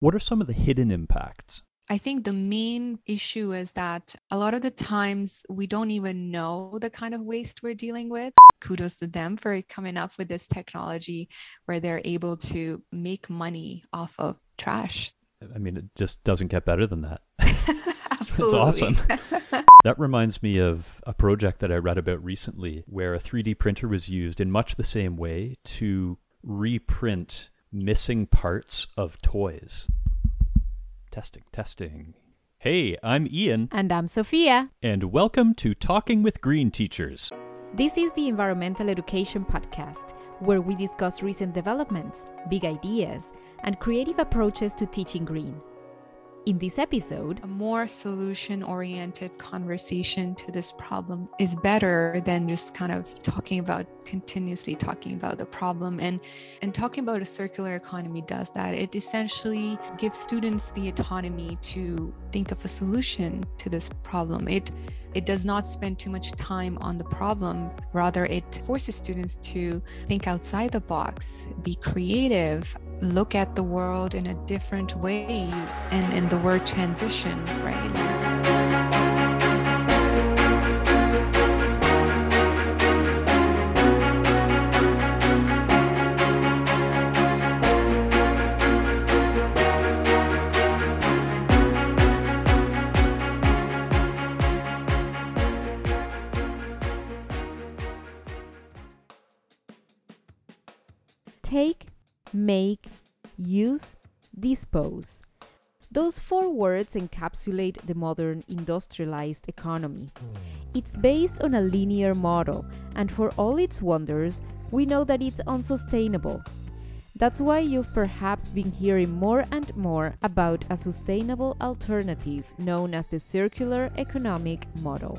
What are some of the hidden impacts? I think the main issue is that a lot of the times we don't even know the kind of waste we're dealing with. Kudos to them for coming up with this technology where they're able to make money off of trash. I mean, it just doesn't get better than that. Absolutely. That's awesome. that reminds me of a project that I read about recently where a 3D printer was used in much the same way to reprint missing parts of toys. Testing, testing. Hey, I'm Ian. And I'm Sophia. And welcome to Talking with Green Teachers. This is the Environmental Education Podcast, where we discuss recent developments, big ideas, and creative approaches to teaching green. In this episode, a more solution oriented conversation to this problem is better than just kind of talking about continuously talking about the problem. And and talking about a circular economy does that. It essentially gives students the autonomy to think of a solution to this problem. It it does not spend too much time on the problem. Rather it forces students to think outside the box be creative look at the world in a different way and in the word transition, right? Make, use, dispose. Those four words encapsulate the modern industrialized economy. It's based on a linear model, and for all its wonders, we know that it's unsustainable. That's why you've perhaps been hearing more and more about a sustainable alternative known as the circular economic model.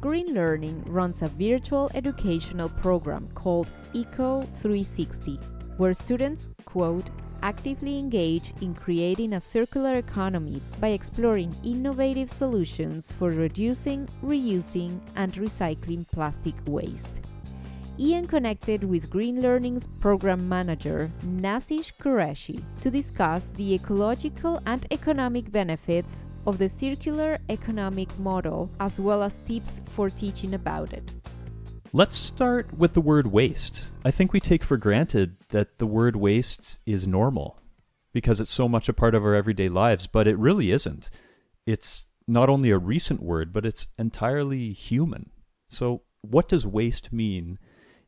Green Learning runs a virtual educational program called Eco 360 where students, quote, actively engage in creating a circular economy by exploring innovative solutions for reducing, reusing, and recycling plastic waste. Ian connected with Green Learning's program manager, Nasish Qureshi, to discuss the ecological and economic benefits of the circular economic model as well as tips for teaching about it. Let's start with the word waste. I think we take for granted that the word waste is normal because it's so much a part of our everyday lives, but it really isn't. It's not only a recent word, but it's entirely human. So, what does waste mean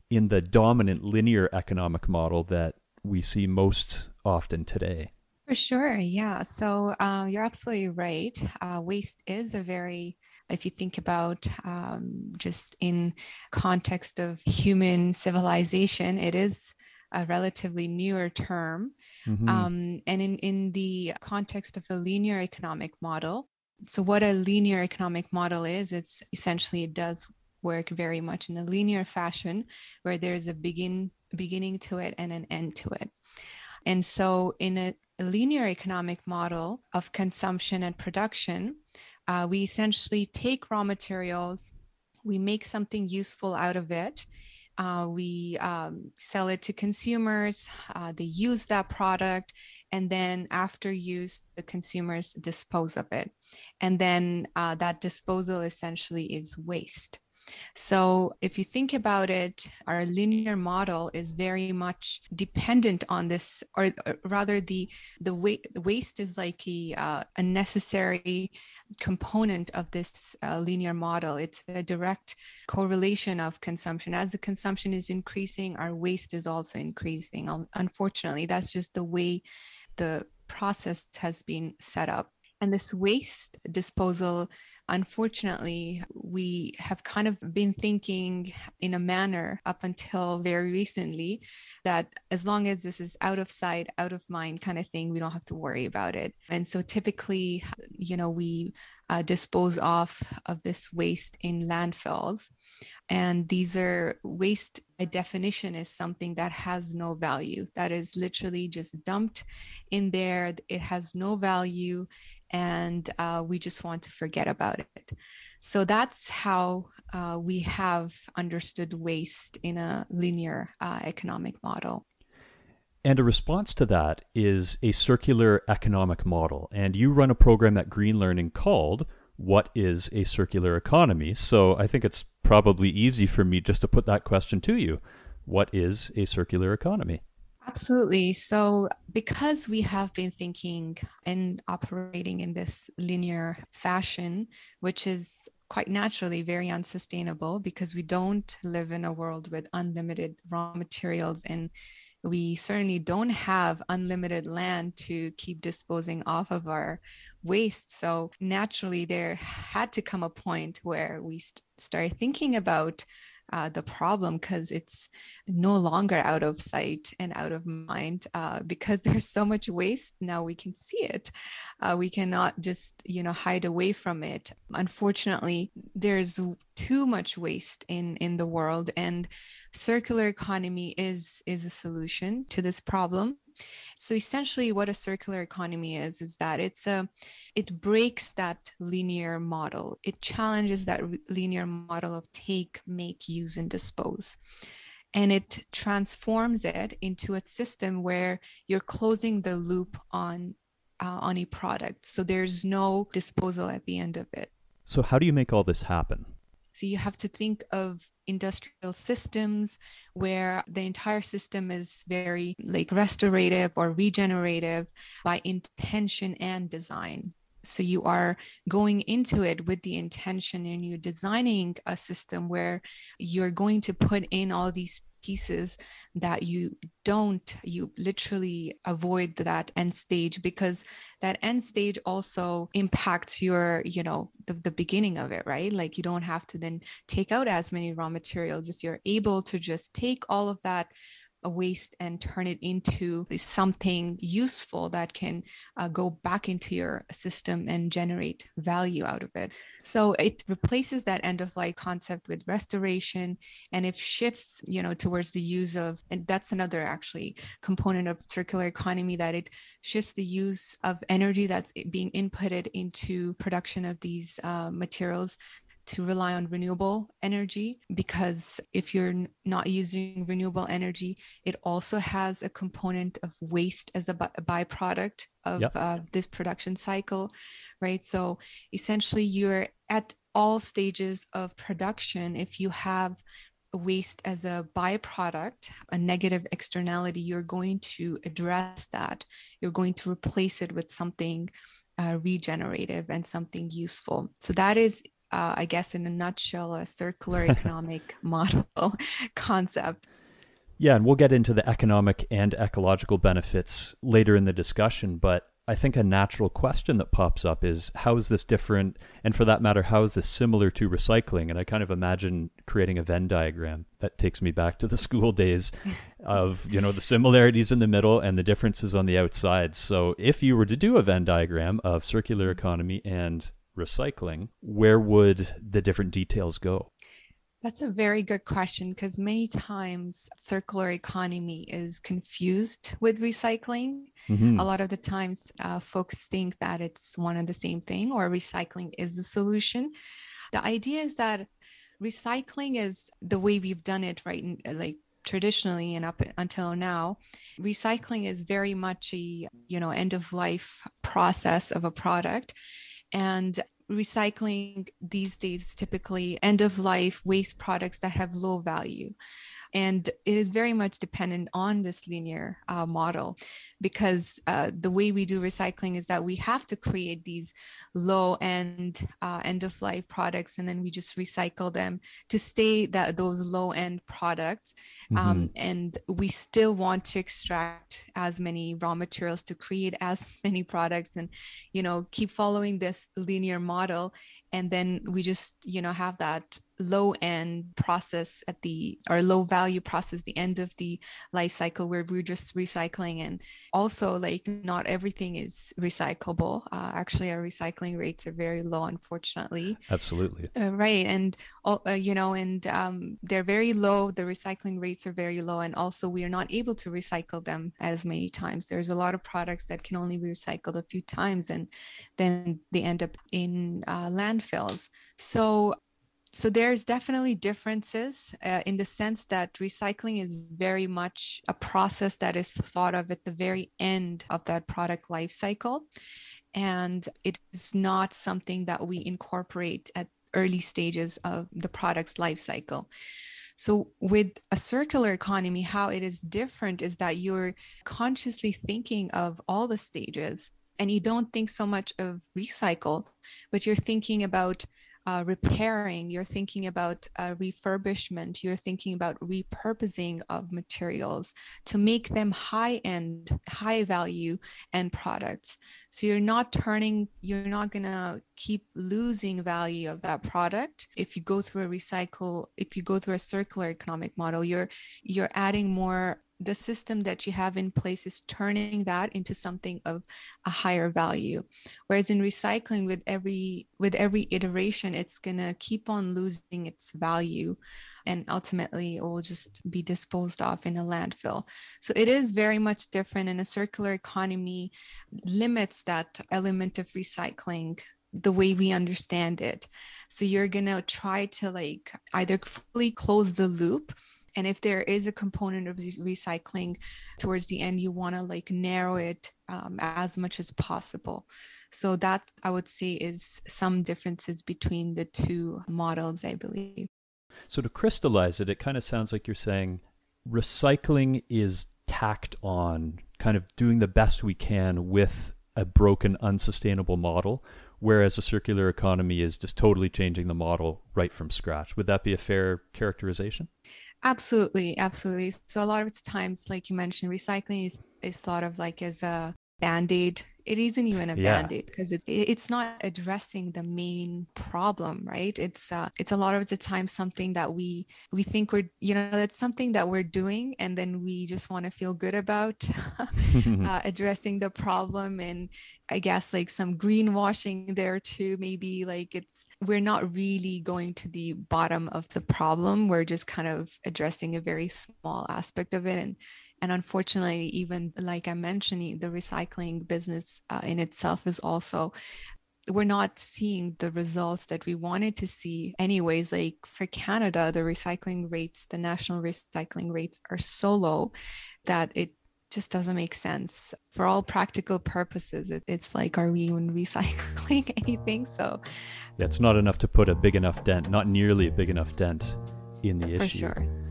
in the dominant linear economic model that we see most often today? For sure, yeah. So, uh, you're absolutely right. Uh, waste is a very if you think about um, just in context of human civilization, it is a relatively newer term. Mm-hmm. Um, and in, in the context of a linear economic model, so what a linear economic model is, it's essentially it does work very much in a linear fashion where there's a begin beginning to it and an end to it. And so in a, a linear economic model of consumption and production, uh, we essentially take raw materials, we make something useful out of it. Uh, we um, sell it to consumers, uh, they use that product, and then after use, the consumers dispose of it. And then uh, that disposal essentially is waste. So, if you think about it, our linear model is very much dependent on this, or, rather, the the, wa- the, waste is like a, uh, a necessary component of this uh, linear model. It's a direct correlation of consumption. As the consumption is increasing, our waste is also increasing. Unfortunately, that's just the way the process has been set up. And this waste disposal unfortunately, we have kind of been thinking in a manner up until very recently that as long as this is out of sight, out of mind kind of thing, we don't have to worry about it. And so typically, you know, we uh, dispose off of this waste in landfills. And these are waste by definition is something that has no value. That is literally just dumped in there. It has no value and uh, we just want to forget about it. So that's how uh, we have understood waste in a linear uh, economic model. And a response to that is a circular economic model. And you run a program at Green Learning called What is a Circular Economy? So I think it's probably easy for me just to put that question to you. What is a circular economy? Absolutely. So, because we have been thinking and operating in this linear fashion, which is quite naturally very unsustainable because we don't live in a world with unlimited raw materials and we certainly don't have unlimited land to keep disposing off of our waste. So naturally, there had to come a point where we st- started thinking about uh, the problem because it's no longer out of sight and out of mind uh, because there's so much waste now we can see it. Uh, we cannot just you know hide away from it. Unfortunately there's too much waste in in the world and circular economy is is a solution to this problem so essentially what a circular economy is is that it's a it breaks that linear model. It challenges that linear model of take make use and dispose. And it transforms it into a system where you're closing the loop on uh, on a product. So there's no disposal at the end of it. So how do you make all this happen so you have to think of industrial systems where the entire system is very like restorative or regenerative by intention and design. So you are going into it with the intention and you're designing a system where you're going to put in all these pieces that you don't you literally avoid that end stage because that end stage also impacts your you know the, the beginning of it right? Like you don't have to then take out as many raw materials. If you're able to just take all of that a waste and turn it into something useful that can uh, go back into your system and generate value out of it. So it replaces that end of life concept with restoration and it shifts, you know, towards the use of, and that's another actually component of circular economy that it shifts the use of energy that's being inputted into production of these uh, materials to rely on renewable energy because if you're not using renewable energy, it also has a component of waste as a, byproduct of yep. uh, this production cycle, right? So essentially, you're at all stages of production. If you have waste as a byproduct, a negative externality, you're going to address that. You're going to replace it with something uh, regenerative and something useful. So that is uh, I guess, in a nutshell, a circular economic model concept. Yeah, and we'll get into the economic and ecological benefits later in the discussion. But I think a natural question that pops up is how is this different? And for that matter, how is this similar to recycling? And I kind of imagine creating a Venn diagram that takes me back to the school days of, you know, the similarities in the middle and the differences on the outside. So if you were to do a Venn diagram of circular economy and recycling, where would the different details go? That's a very good question because many times circular economy is confused with recycling. Mm-hmm. A lot of the times, uh, folks think that it's one and the same thing or recycling is the solution. The idea is that recycling is the way we've done it, right? Like traditionally and up until now recycling is very much a you know end of life process of a product and recycling these days typically end of life waste products that have low value and it is very much dependent on this linear uh, model because uh, the way we do recycling is that we have to create these low end uh, end of life products and then we just recycle them to stay that those low end products um, mm-hmm. um, and we still want to extract as many raw materials to create as many products and you know keep following this linear model and then we just you know have that low end process at the or low value process the end of the life cycle where we're just recycling. And also like not everything is recyclable. Uh, actually our recycling rates are very low unfortunately. Absolutely. Uh, right. And uh, you know and um, they're very low. The recycling rates are very low. And also we are not able to recycle them as many times. There's a lot of products that can only be recycled a few times and then they end up in uh, landfills. So so there's definitely differences uh, in the sense that recycling is very much a process that is thought of at the very end of that product life cycle and it is not something that we incorporate at early stages of the product's life cycle. So, with a circular economy, how it is different is that you're consciously thinking of all the stages and you don't think so much of recycle, but you're thinking about uh, repairing, you're thinking about uh, refurbishment, you're thinking about repurposing of materials to make them high end, high value end products. So you're not turning, you're not going to keep losing value of that product if you go through a recycle if you go through a circular economic model you're you're adding more the system that you have in place is turning that into something of a higher value. Whereas in recycling with every with every iteration it's going to keep on losing its value and ultimately it will just be disposed of in a landfill. So it is very much different and a circular economy limits that element of recycling the way we understand it. So you're going to try to like either fully close the loop and if there is a component of recycling towards the end you want to like narrow it um, as much as possible. So that i would say is some differences between the two models i believe. So to crystallize it it kind of sounds like you're saying recycling is tacked on kind of doing the best we can with a broken unsustainable model whereas a circular economy is just totally changing the model right from scratch. Would that be a fair characterization Absolutely, absolutely. So a lot of times, like you mentioned, recycling is, is thought of like as a band-aid. It isn't even a yeah. band-aid because it, it's not addressing the main problem right? It's uh it's a lot of the time something that we we think we're you know that's something that we're doing and then we just want to feel good about uh, addressing the problem and i guess like some greenwashing there too. Maybe like it's we're not really going to the bottom of the problem. We're just kind of addressing a very small aspect of it and and unfortunately, even like I mentioned, the recycling business uh, in itself is also we're not seeing the results that we wanted to see anyways. Like for canada the recycling rates the national recycling rates are so low that it just doesn't make sense. For all practical purposes it, it's like are we even recycling anything? So that's not enough to put a big enough dent not nearly a big enough dent in the issue. for sure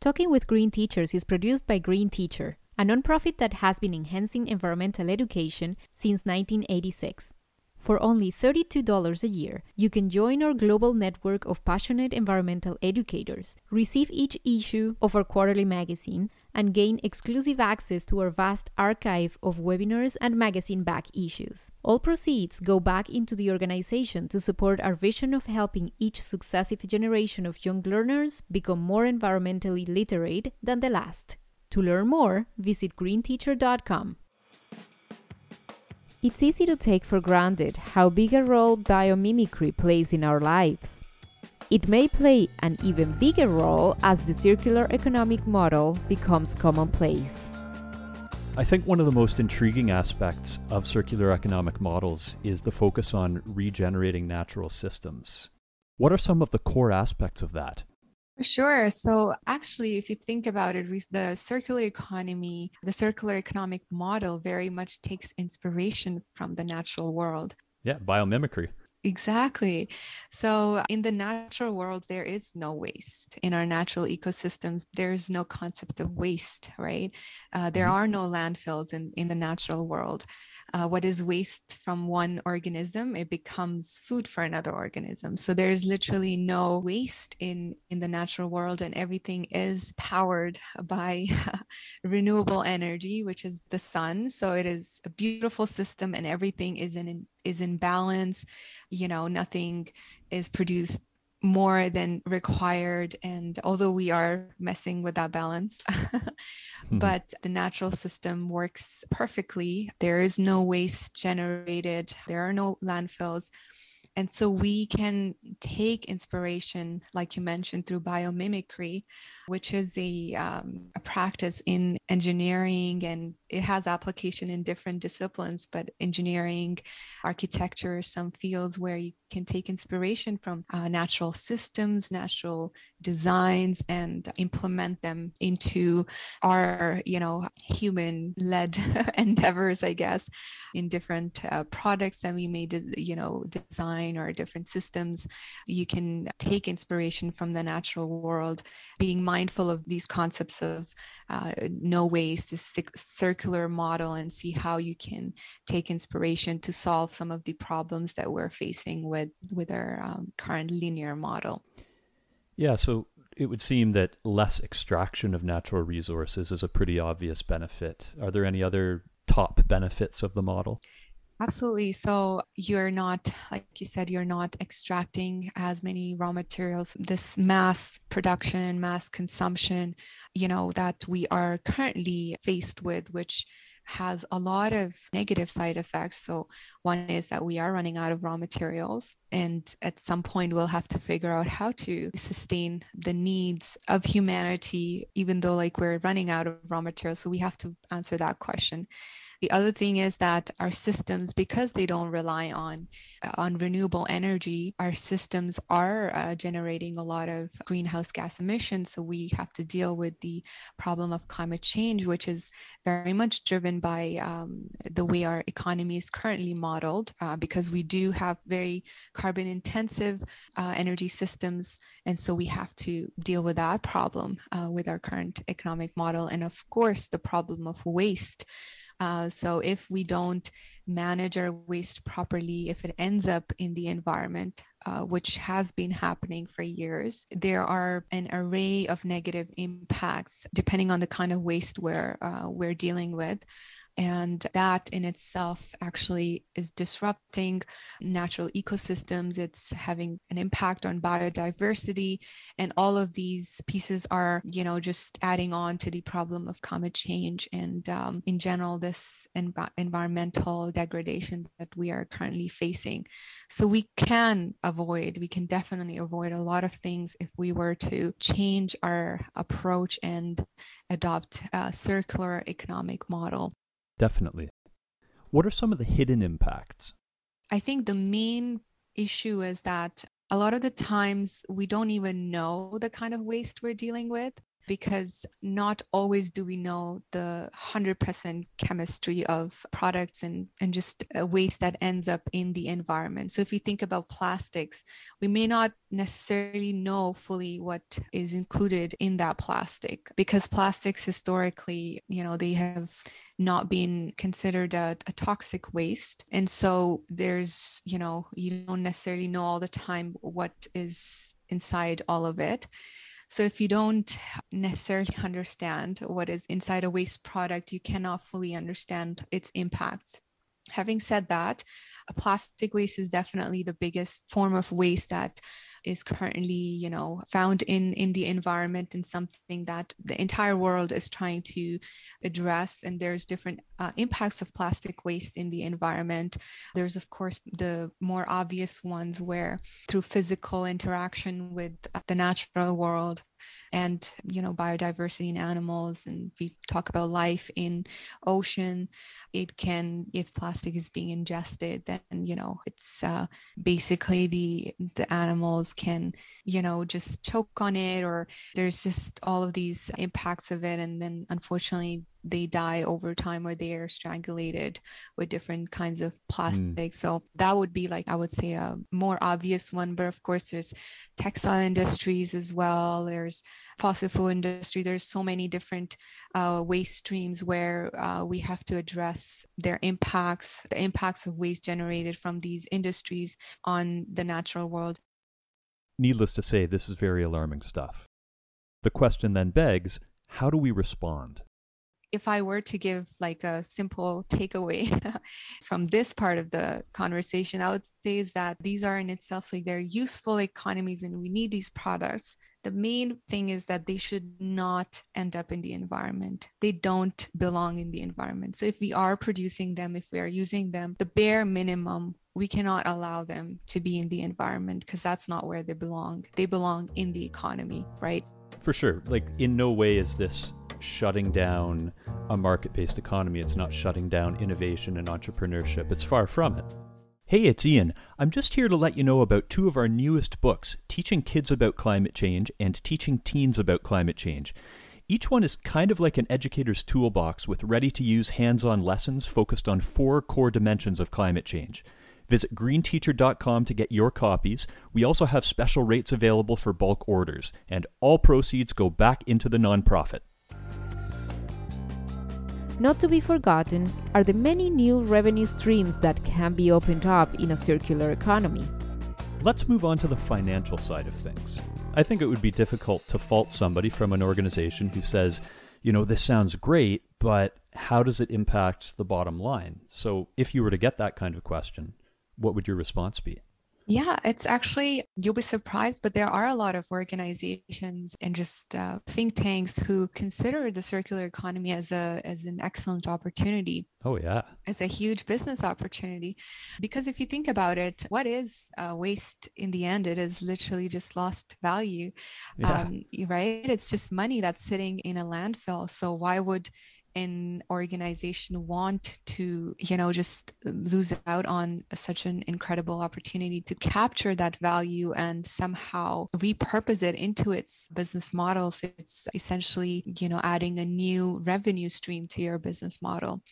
Talking with Green Teachers is produced by Green Teacher, a nonprofit that has been enhancing environmental education since 1986. For only $32 a year, you can join our global network of passionate environmental educators, receive each issue of our quarterly magazine, and gain exclusive access to our vast archive of webinars and magazine back issues. All proceeds go back into the organization to support our vision of helping each successive generation of young learners become more environmentally literate than the last. To learn more, visit greenteacher.com. It's easy to take for granted how big a role biomimicry plays in our lives. It may play an even bigger role as the circular economic model becomes commonplace. I think one of the most intriguing aspects of circular economic models is the focus on regenerating natural systems. What are some of the core aspects of that? Sure. So, actually, if you think about it, the circular economy, the circular economic model very much takes inspiration from the natural world. Yeah, biomimicry. Exactly. So, in the natural world, there is no waste. In our natural ecosystems, there's no concept of waste, right? Uh, there mm-hmm. are no landfills in, in the natural world uh, what is waste from one organism it becomes food for another organism. So there's literally no waste in in the natural world and everything is powered by renewable energy which is the sun. So it is a beautiful system and everything is in is in balance. You know nothing is produced more than required and although we are messing with that balance mm-hmm. but the natural system works perfectly. There is no waste generated. There are no landfills. And so we can take inspiration, like you mentioned, through biomimicry, which is a, um, a practice in engineering and it has application in different disciplines, but engineering, architecture, some fields where you can take inspiration from uh, natural systems, natural designs, and implement them into our, you know, human-led endeavors, I guess, in different uh, products that we may, de- you know, design or different systems. You can take inspiration from the natural world, being mindful of these concepts of uh, no waste, this circular model, and see how you can take inspiration to solve some of the problems that we're facing with with our um, current linear model. Yeah, so it would seem that less extraction of natural resources is a pretty obvious benefit. Are there any other top benefits of the model? Absolutely. So you're not, like you said, you're not extracting as many raw materials. This mass production and mass consumption, you know, that we are currently faced with, which has a lot of negative side effects. So, one is that we are running out of raw materials, and at some point, we'll have to figure out how to sustain the needs of humanity, even though, like, we're running out of raw materials. So, we have to answer that question. The other thing is that our systems, because they don't rely on on renewable energy, our systems are uh, generating a lot of greenhouse gas emissions. So we have to deal with the problem of climate change, which is very much driven by um, the way our economy is currently modeled, uh, because we do have very carbon intensive uh, energy systems, and so we have to deal with that problem uh, with our current economic model, and of course the problem of waste. Uh, so if we don't manage our waste properly, if it ends up in the environment, uh, which has been happening for years, there are an array of negative impacts depending on the kind of waste we're uh, we're dealing with. And that in itself actually is disrupting natural ecosystems. It's having an impact on biodiversity. And all of these pieces are, you know, just adding on to the problem of climate change and, um, in general, this env- environmental degradation that we are currently facing. So we can avoid, we can definitely avoid a lot of things if we were to change our approach and adopt a circular economic model. Definitely. What are some of the hidden impacts? I think the main issue is that a lot of the times we don't even know the kind of waste we're dealing with because not always do we know the 100% chemistry of products and, and just a waste that ends up in the environment. So if you think about plastics, we may not necessarily know fully what is included in that plastic because plastics historically, you know, they have not being considered a, a, toxic waste. And so there's, you know, you don't necessarily know all the time what is inside all of it. So if you don't necessarily understand what is inside a waste product, you cannot fully understand its impacts. Having said that, a plastic waste is definitely the biggest form of waste that is currently you know found in in the environment and something that the entire world is trying to address. And there's different uh, impacts of plastic waste in the environment. There's of course the more obvious ones where through physical interaction with the natural world and you know biodiversity in animals and we talk about life in ocean it can if plastic is being ingested then you know it's uh, basically the the animals can you know just choke on it or there's just all of these impacts of it and then unfortunately they die over time or they are strangulated with different kinds of plastic. Mm. So that would be like I would say a more obvious one. But of course, there's textile industries as well. There's fossil fuel industry. There's so many different uh, waste streams where uh, we have to address their impacts, the impacts of waste generated from these industries on the natural world. Needless to say, this is very alarming stuff. The question then begs how do we respond? If I were to give like a simple takeaway from this part of the conversation, I would say is that these are in itself like they're useful economies and we need these products. The main thing is that they should not end up in the environment. They don't belong in the environment. So if we are producing them, if we are using them, the bare minimum we cannot allow them to be in the environment because that's not where they belong. They belong in the economy, right? For sure. Like, in no way is this shutting down a market based economy. It's not shutting down innovation and entrepreneurship. It's far from it. Hey, it's Ian. I'm just here to let you know about two of our newest books Teaching Kids About Climate Change and Teaching Teens About Climate Change. Each one is kind of like an educator's toolbox with ready to use hands on lessons focused on four core dimensions of climate change. Visit greenteacher.com to get your copies. We also have special rates available for bulk orders, and all proceeds go back into the nonprofit. Not to be forgotten are the many new revenue streams that can be opened up in a circular economy. Let's move on to the financial side of things. I think it would be difficult to fault somebody from an organization who says, you know, this sounds great, but how does it impact the bottom line? So, if you were to get that kind of question, what would your response be? Yeah, it's actually, you'll be surprised, but there are a lot of organizations and just uh, think tanks who consider the circular economy as a as an excellent opportunity. Oh yeah, it's a huge business opportunity, because if you think about it, what is uh, waste in the end? It is literally just lost value, yeah. um, right? It's just money that's sitting in a landfill. So why would an organization want to you know just lose out on such an incredible opportunity to capture that value and somehow repurpose it into its business model. So it's essentially you know adding a new revenue stream to your business model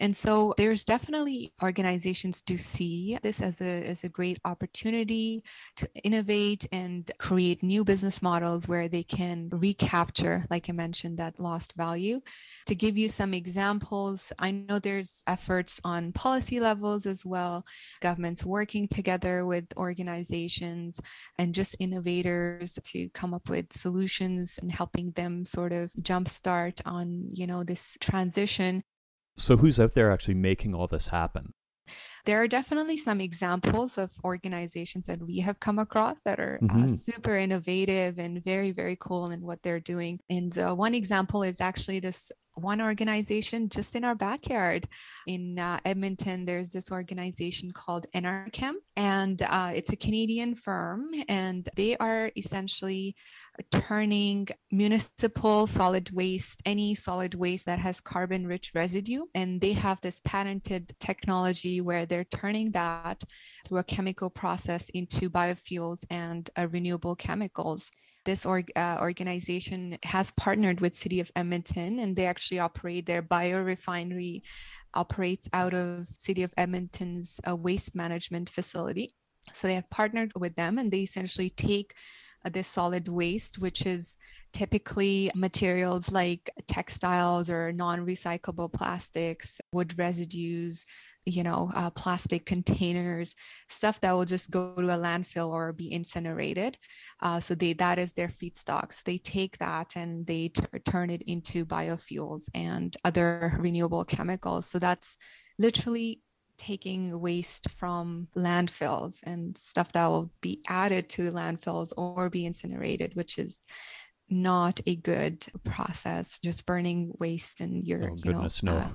and so there's definitely organizations do see this as a, as a great opportunity to innovate and create new business models where they can recapture, like I mentioned, that lost value. To give you some examples, I know there's efforts on policy levels as well, governments working together with organizations and just innovators to come up with solutions and helping them sort of jumpstart on, you know, this transition so, who's out there actually making all this happen? There are definitely some examples of organizations that we have come across that are uh, mm-hmm. uh, super innovative and very, very cool in what they're doing. And uh, one example is actually this one organization just in our backyard in uh, Edmonton. There's this organization called Enerkem, and uh, it's a Canadian firm, and they are essentially turning municipal solid waste, any solid waste that has carbon rich residue. And they have this patented technology where they're turning that through a chemical process into biofuels and uh, renewable chemicals this org, uh, organization has partnered with city of edmonton and they actually operate their biorefinery operates out of city of edmonton's uh, waste management facility so they have partnered with them and they essentially take this solid waste, which is typically materials like textiles or non recyclable plastics, wood residues, you know, uh, plastic containers, stuff that will just go to a landfill or be incinerated. Uh, so they that is their feedstocks. They take that and they t- turn it into biofuels and other renewable chemicals. So that's literally taking waste from landfills and stuff that will be added to landfills or be incinerated, which is not a good process. Just burning waste and your, oh, goodness, you know, no. Uh,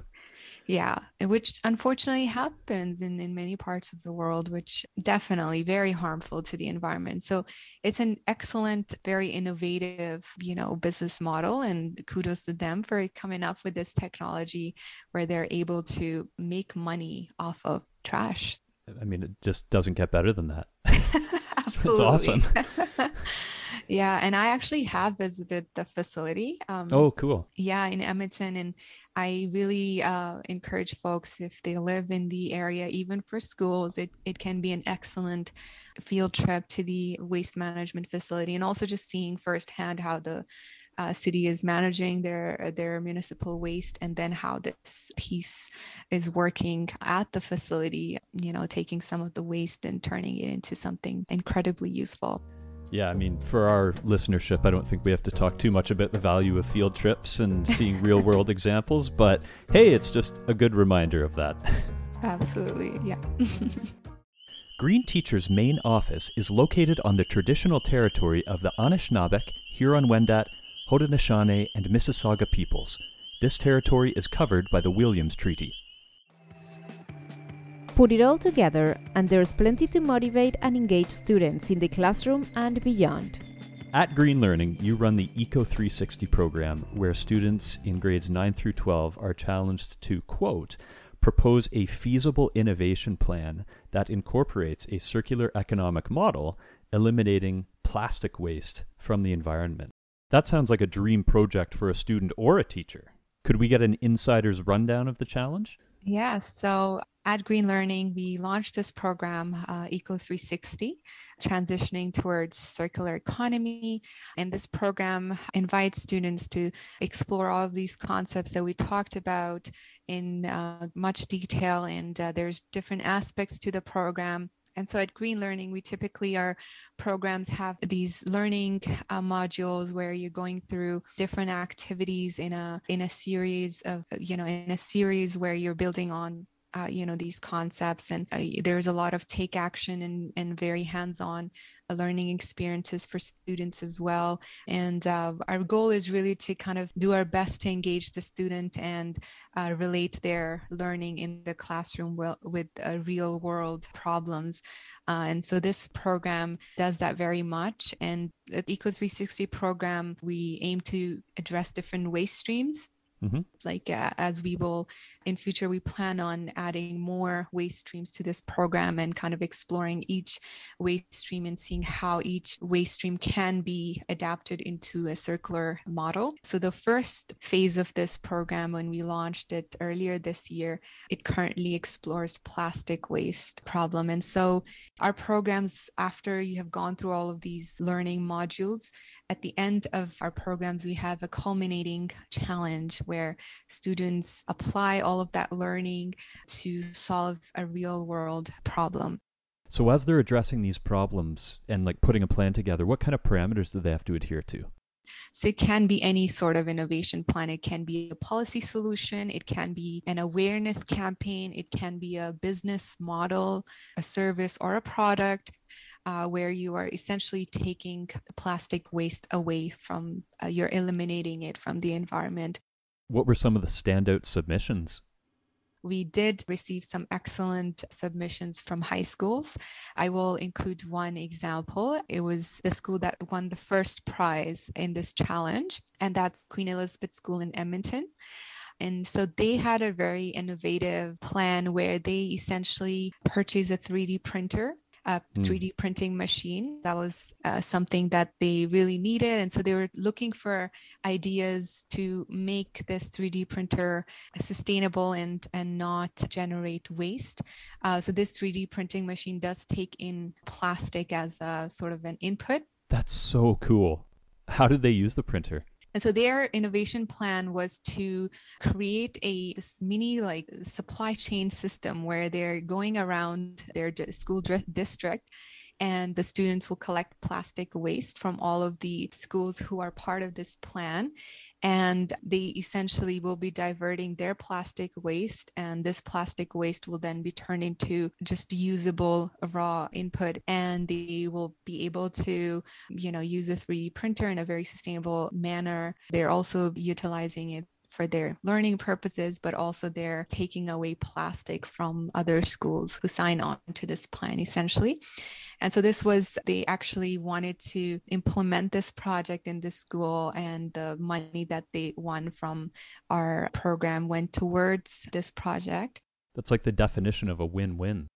yeah, which unfortunately happens in, in many parts of the world, which definitely very harmful to the environment. So it's an excellent, very innovative, you know, business model. And kudos to them for coming up with this technology where they're able to make money off of trash. I mean, it just doesn't get better than that. Absolutely. awesome. yeah, and I actually have visited the facility. Um, oh, cool. Yeah, in Edmonton, and I really uh, encourage folks if they live in the area, even for schools, it, it can be an excellent field trip to the waste management facility and also just seeing firsthand how the uh, city is managing their their municipal waste and then how this piece is working at the facility you know taking some of the waste and turning it into something incredibly useful Yeah, I mean, for our listenership, I don't think we have to talk too much about the value of field trips and seeing real world examples, but hey, it's just a good reminder of that. Absolutely, yeah. Green Teacher's main office is located on the traditional territory of the Anishinaabeg, Huron-Wendat, Haudenosaunee, and Mississauga peoples. This territory is covered by the Williams Treaty. Put it all together, and there's plenty to motivate and engage students in the classroom and beyond. At Green Learning, you run the Eco 360 program, where students in grades 9 through 12 are challenged to, quote, propose a feasible innovation plan that incorporates a circular economic model, eliminating plastic waste from the environment. That sounds like a dream project for a student or a teacher. Could we get an insider's rundown of the challenge? Yeah, so at Green Learning, we launched this program, uh, Eco 360, transitioning towards circular economy. And this program invites students to explore all of these concepts that we talked about in uh, much detail. And uh, there's different aspects to the program. And so at Green Learning, we typically our programs have these learning uh, modules where you're going through different activities in a in a series of you know in a series where you're building on uh, you know these concepts and uh, there's a lot of take action and, and very hands-on uh, learning experiences for students as well. And uh, our goal is really to kind of do our best to engage the student and uh, relate their learning in the classroom well, with uh, real world problems. And so this program does that very much. And the eco 360 program we aim to address different waste streams Mm-hmm. Like uh, as we will in future, we plan on adding more waste streams to this program and kind of exploring each waste stream and seeing how each waste stream can be adapted into a circular model. So the first phase of this program, when we launched it earlier this year, it currently explores plastic waste problem. And so our programs, after you have gone through all of these learning modules, at the end of our programs, we have a culminating challenge where students apply all of that learning to solve a real world problem. So, as they're addressing these problems and like putting a plan together, what kind of parameters do they have to adhere to? So it can be any sort of innovation plan. It can be a policy solution. It can be an awareness campaign. It can be a business model, a service, or a product uh, where you are essentially taking plastic waste away from, uh, you're eliminating it from the environment. What were some of the standout submissions? We did receive some excellent submissions from high schools. I will include one example. It was the school that won the first prize in this challenge, and that's Queen Elizabeth School in Edmonton. And so they had a very innovative plan where they essentially purchased a 3D printer a 3D mm. printing machine. That was uh, something that they really needed. And so they were looking for ideas to make this 3D printer sustainable and, and not generate waste. Uh, so this 3D printing machine does take in plastic as a sort of an input. That's so cool. How did they use the printer? And so their innovation plan was to create a this mini like supply chain system where they're going around their school district and the students will collect plastic waste from all of the schools who are part of this plan and they essentially will be diverting their plastic waste and this plastic waste will then be turned into just usable raw input and they will be able to you know use a 3d printer in a very sustainable manner they're also utilizing it for their learning purposes, but also they're taking away plastic from other schools who sign on to this plan essentially. And so this was, they actually wanted to implement this project in this school, and the money that they won from our program went towards this project. That's like the definition of a win win.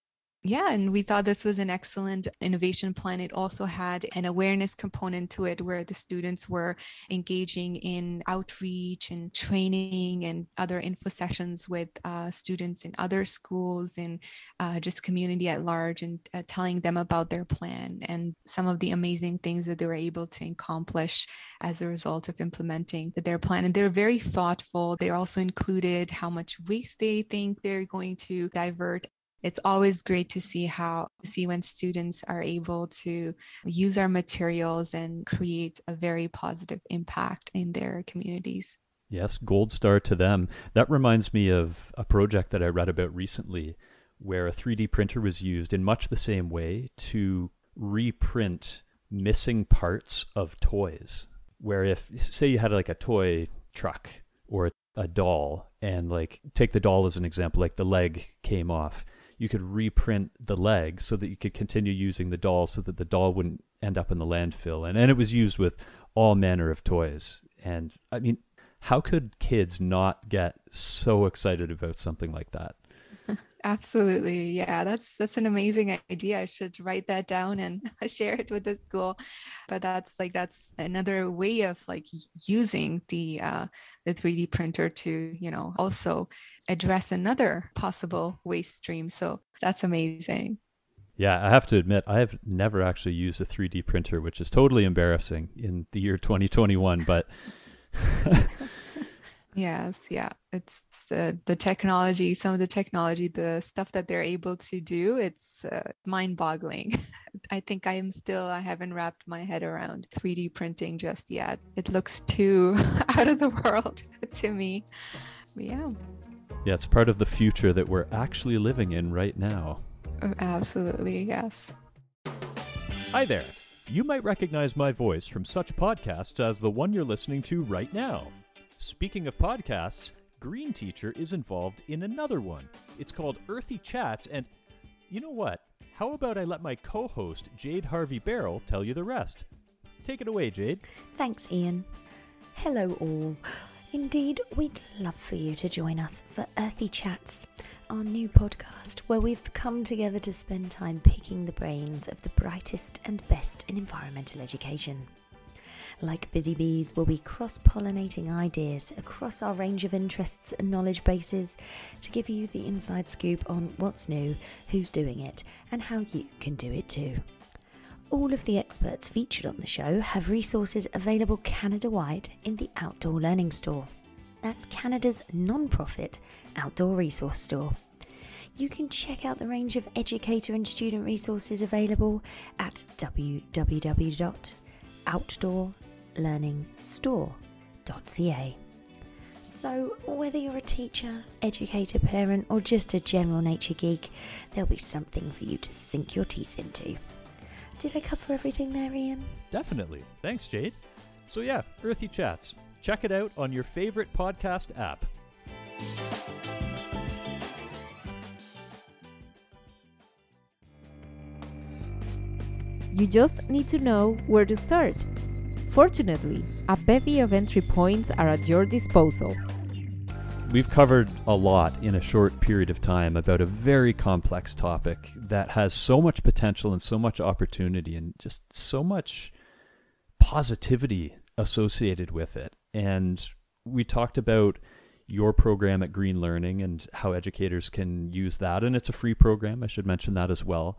Yeah, and we thought this was an excellent innovation plan. It also had an awareness component to it where the students were engaging in outreach and training and other info sessions with uh, students in other schools and uh, just community at large and uh, telling them about their plan and some of the amazing things that they were able to accomplish as a result of implementing their plan. And they're very thoughtful. They also included how much waste they think they're going to divert it's always great to see how see when students are able to use our materials and create a very positive impact in their communities. Yes, gold star to them. That reminds me of a project that I read about recently where a 3D printer was used in much the same way to reprint missing parts of toys. Where if, say, you had like a toy truck or a doll, and like take the doll as an example, like the leg came off, you could reprint the leg so that you could continue using the doll so that the doll wouldn't end up in the landfill. And, and it was used with all manner of toys. And I mean, how could kids not get so excited about something like that? Absolutely. Yeah, that's that's an amazing idea. I should write that down and share it with the school. But that's like that's another way of like using the uh the 3D printer to, you know, also address another possible waste stream. So that's amazing. Yeah, I have to admit, I have never actually used a 3D printer, which is totally embarrassing in the year 2021. But Yes, yeah. It's the the technology, some of the technology, the stuff that they're able to do, it's uh, mind-boggling. I think I am still I haven't wrapped my head around 3D printing just yet. It looks too out of the world to me. But yeah. Yeah, it's part of the future that we're actually living in right now. Oh, absolutely, yes. Hi there. You might recognize my voice from such podcasts as the one you're listening to right now. Speaking of podcasts, Green Teacher is involved in another one. It's called Earthy Chats, and you know what? How about I let my co host, Jade Harvey Barrel, tell you the rest? Take it away, Jade. Thanks, Ian. Hello, all. Indeed, we'd love for you to join us for Earthy Chats, our new podcast where we've come together to spend time picking the brains of the brightest and best in environmental education. Like busy bees, we'll be cross pollinating ideas across our range of interests and knowledge bases to give you the inside scoop on what's new, who's doing it, and how you can do it too. All of the experts featured on the show have resources available Canada wide in the Outdoor Learning Store. That's Canada's non profit outdoor resource store. You can check out the range of educator and student resources available at www.outdoor learningstore.ca. So, whether you're a teacher, educator, parent, or just a general nature geek, there'll be something for you to sink your teeth into. Did I cover everything there, Ian? Definitely. Thanks, Jade. So, yeah, Earthy Chats. Check it out on your favorite podcast app. You just need to know where to start. Fortunately, a bevy of entry points are at your disposal. We've covered a lot in a short period of time about a very complex topic that has so much potential and so much opportunity and just so much positivity associated with it. And we talked about your program at Green Learning and how educators can use that. And it's a free program, I should mention that as well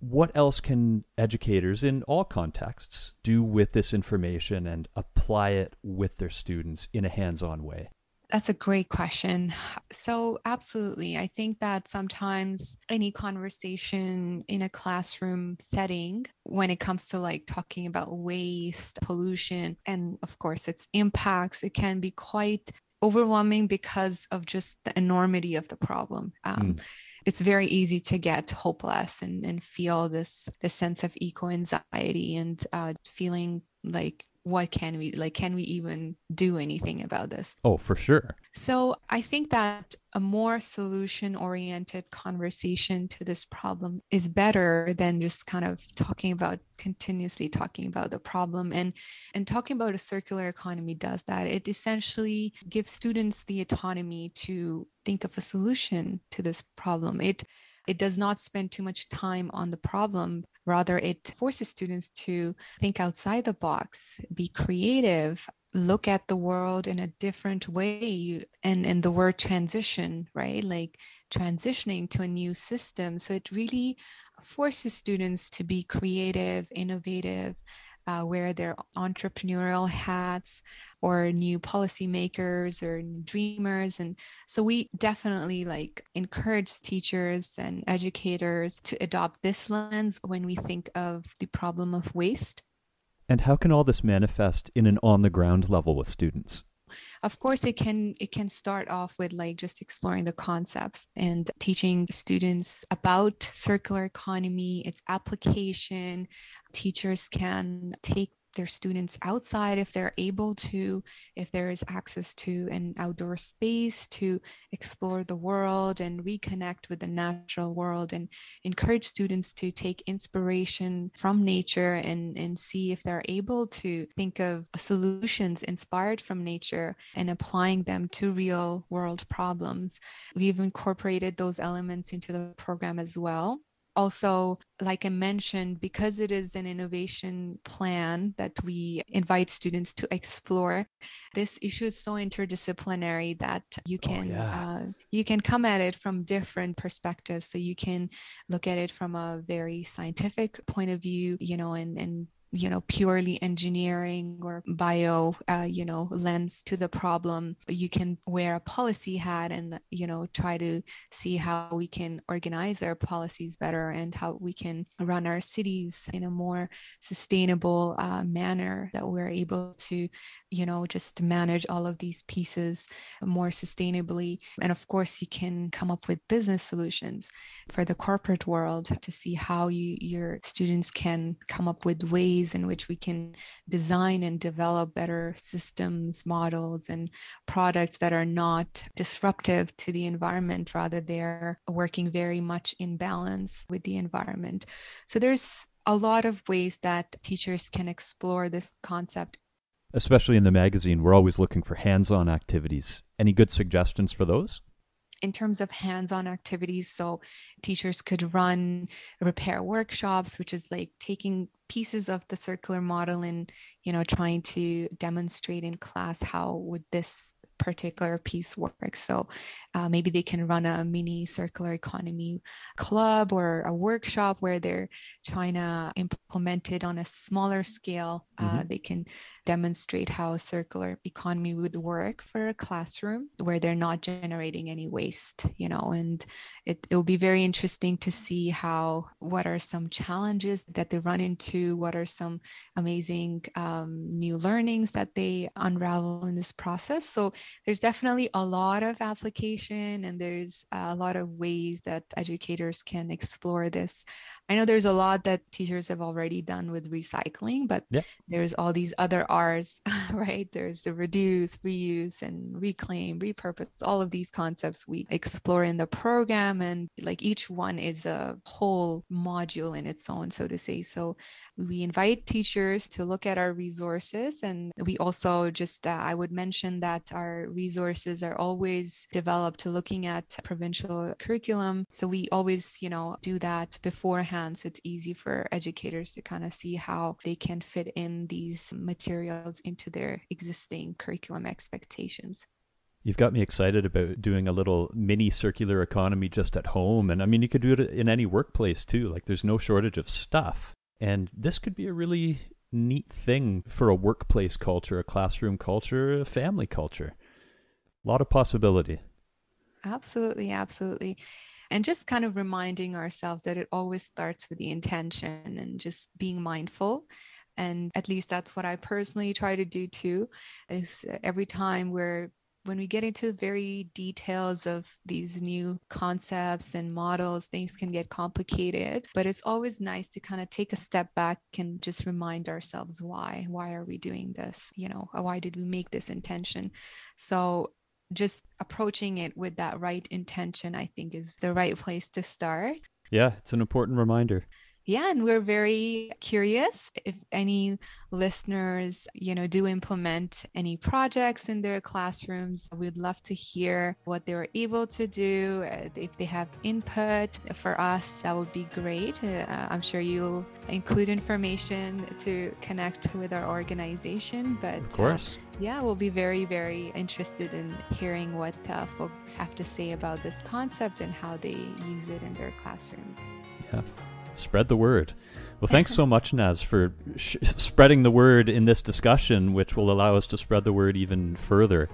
what else can educators in all contexts do with this information and apply it with their students in a hands on way? That's a great question. So, absolutely. I think that sometimes any conversation in a classroom setting, when it comes to like talking about waste, pollution, and of course its impacts, it can be quite overwhelming because of just the enormity of the problem. Um, mm it's very easy to get hopeless and, and feel this this sense of eco anxiety and uh, feeling like what can we like can we even do anything about this? Oh for sure. So i think that a more solution oriented conversation to this problem is better than just kind of talking about continuously talking about the problem. And and talking about a circular economy does that. It essentially gives students the autonomy to think of a solution to this problem. It it does not spend too much time on the problem. Rather, it forces students to think outside the box, be creative, look at the world in a different way. And, and the word transition, right? Like transitioning to a new system. So it really forces students to be creative, innovative, uh, wear their entrepreneurial hats or new policymakers or dreamers. And so we definitely like encourage teachers and educators to adopt this lens when we think of the problem of waste. And how can all this manifest in an on the ground level with students of course it can it can start off with like just exploring the concepts and teaching students about circular economy its application. Teachers can take their students outside if they're able to, if there is access to an outdoor space to explore the world and reconnect with the natural world and encourage students to take inspiration from nature and, and see if they're able to think of solutions inspired from nature and applying them to real world problems. We've incorporated those elements into the program as well also, like I mentioned, because it is an innovation plan that we invite students to explore, this issue is so interdisciplinary that you oh, can oh, yeah. uh, you can come at it from different perspectives. So you can look at it from a very scientific point of view, you know, and and you know purely engineering or bio uh, you know lens to the problem you can wear a policy hat and you know try to see how we can organize our policies better and how we can run our cities in a more sustainable uh, manner that we're able to you know just manage all of these pieces more sustainably. And of course you can come up with business solutions for the corporate world to see how you your students can come up with ways ways in which we can design and develop better systems, models, and products that are not disruptive to the environment, rather, they're working very much in balance with the environment. So there's a lot of ways that teachers can explore this concept. Especially in the magazine, we're always looking for hands on activities. Any good suggestions for those? In terms of hands-on activities so teachers could run repair workshops which is like taking pieces of the circular model and you know trying to demonstrate in class how would this particular piece work. So uh, maybe they can run a mini circular economy club or a workshop where they're trying to implement it on a smaller scale. Uh, mm-hmm. They can demonstrate how a circular economy would work for a classroom where they're not generating any waste, you know, and it, it will be very interesting to see how, what are some challenges that they run into, what are some amazing um, new learnings that they unravel in this process. So there's definitely a lot of application and there's a lot of ways that educators can explore this I know there's a lot that teachers have already done with recycling, but yeah. there's all these other R's, right? There's the reduce, reuse, and reclaim, repurpose, all of these concepts we explore in the program. And like each one is a whole module in its own, so to say. So we invite teachers to look at our resources. And we also just, uh, I would mention that our resources are always developed to looking at provincial curriculum. So we always, you know, do that beforehand so it's easy for educators to kind of see how they can fit in these materials into their existing curriculum expectations. You've got me excited about doing a little mini circular economy just at home. And I mean, you could do it in any workplace too. Like, there's no shortage of stuff. And this could be a really neat thing for a workplace culture, a classroom culture, a family culture. A lot of possibility. Absolutely, absolutely. And just kind of reminding ourselves that it always starts with the intention and just being mindful. And at least that's what i personally try to do too is every time we're when we get into very details of these new concepts and models things can get complicated. But it's always nice to kind of take a step back and just remind ourselves why why are we doing this? You know why did we make this intention? So just approaching it with that right intention, I think is the right place to start. Yeah, it's an important reminder yeah and we're very curious if any listeners you know do implement any projects in their classrooms. We'd love to hear what they were able to do uh, if they have input for us that would be great. Uh, i'm sure you'll include information to connect with our organization but of course. uh, yeah we'll be very very interested in hearing what uh, folks have to say about this concept and how they use it in their classrooms. Yeah spread the word. Well, thanks so much, Naz, for sh- spreading the word in this discussion, which will allow us to spread the word even further.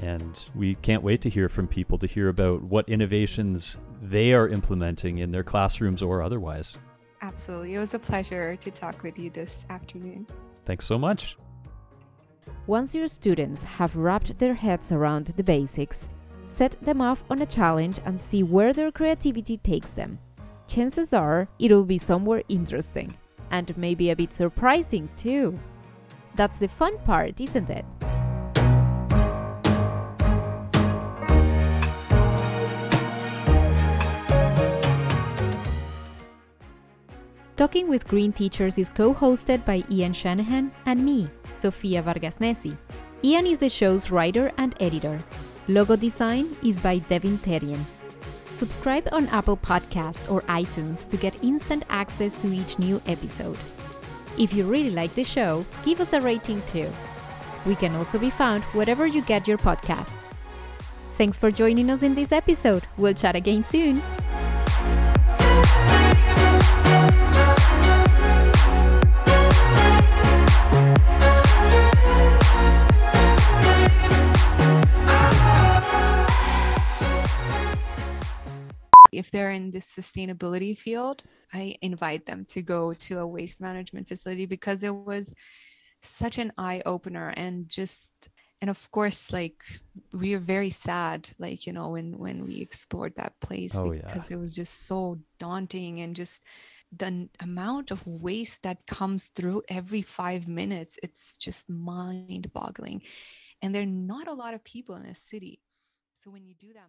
And we can't wait to hear from people to hear about what innovations they are implementing in their classrooms or otherwise. Absolutely. It was a pleasure to talk with you this afternoon. Thanks so much. Once your students have wrapped their heads around the basics, set them off on a challenge and see where their creativity takes them. Chances are it'll be somewhere interesting and maybe a bit surprising too. That's the fun part, isn't it? Talking with Green Teachers is co hosted by Ian Shanahan and me, Sofia Vargas Nesi. Ian is the show's writer and editor. Logo design is by Devin Terrien. Subscribe on Apple Podcasts or iTunes to get instant access to each new episode. If you really like the show, give us a rating too. We can also be found wherever you get your podcasts. Thanks for joining us in this episode. We'll chat again soon. If they're in this sustainability field, I invite them to go to a waste management facility because it was such an eye opener and just and of course like we are very sad like you know when when we explored that place Oh, because yeah. it was just so daunting and just the amount of waste that comes through every 5 minutes it's just mind boggling and there are not a lot of people in a city so when you do that